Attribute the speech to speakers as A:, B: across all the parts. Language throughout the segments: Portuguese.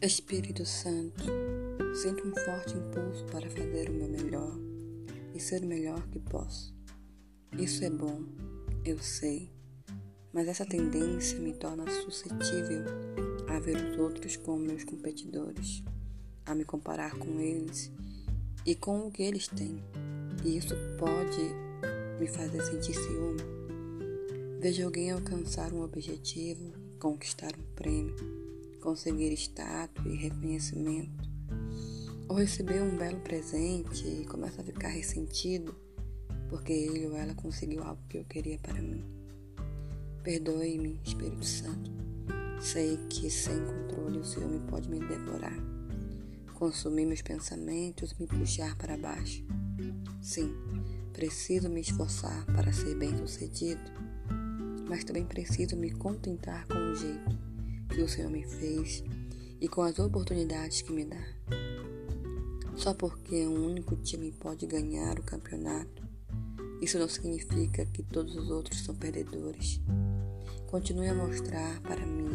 A: Espírito Santo, sinto um forte impulso para fazer o meu melhor e ser o melhor que posso. Isso é bom, eu sei, mas essa tendência me torna suscetível a ver os outros como meus competidores, a me comparar com eles e com o que eles têm. E isso pode me fazer sentir ciúme. Vejo alguém alcançar um objetivo, conquistar um prêmio, conseguir status e reconhecimento, ou receber um belo presente e começa a ficar ressentido porque ele ou ela conseguiu algo que eu queria para mim. Perdoe-me, Espírito Santo. Sei que sem controle o ciúme pode me devorar, consumir meus pensamentos e me puxar para baixo. Sim, preciso me esforçar para ser bem-sucedido, mas também preciso me contentar com o jeito que o Senhor me fez e com as oportunidades que me dá. Só porque um único time pode ganhar o campeonato, isso não significa que todos os outros são perdedores. Continue a mostrar para mim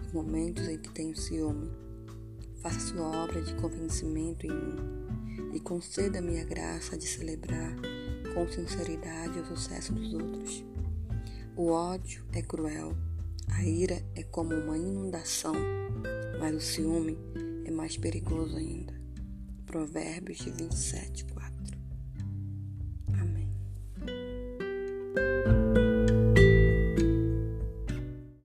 A: os momentos em que tenho ciúme. Faça sua obra de convencimento em mim e conceda-me a graça de celebrar com sinceridade o sucesso dos outros. O ódio é cruel, a ira é como uma inundação, mas o ciúme é mais perigoso ainda. Provérbios 27, 4.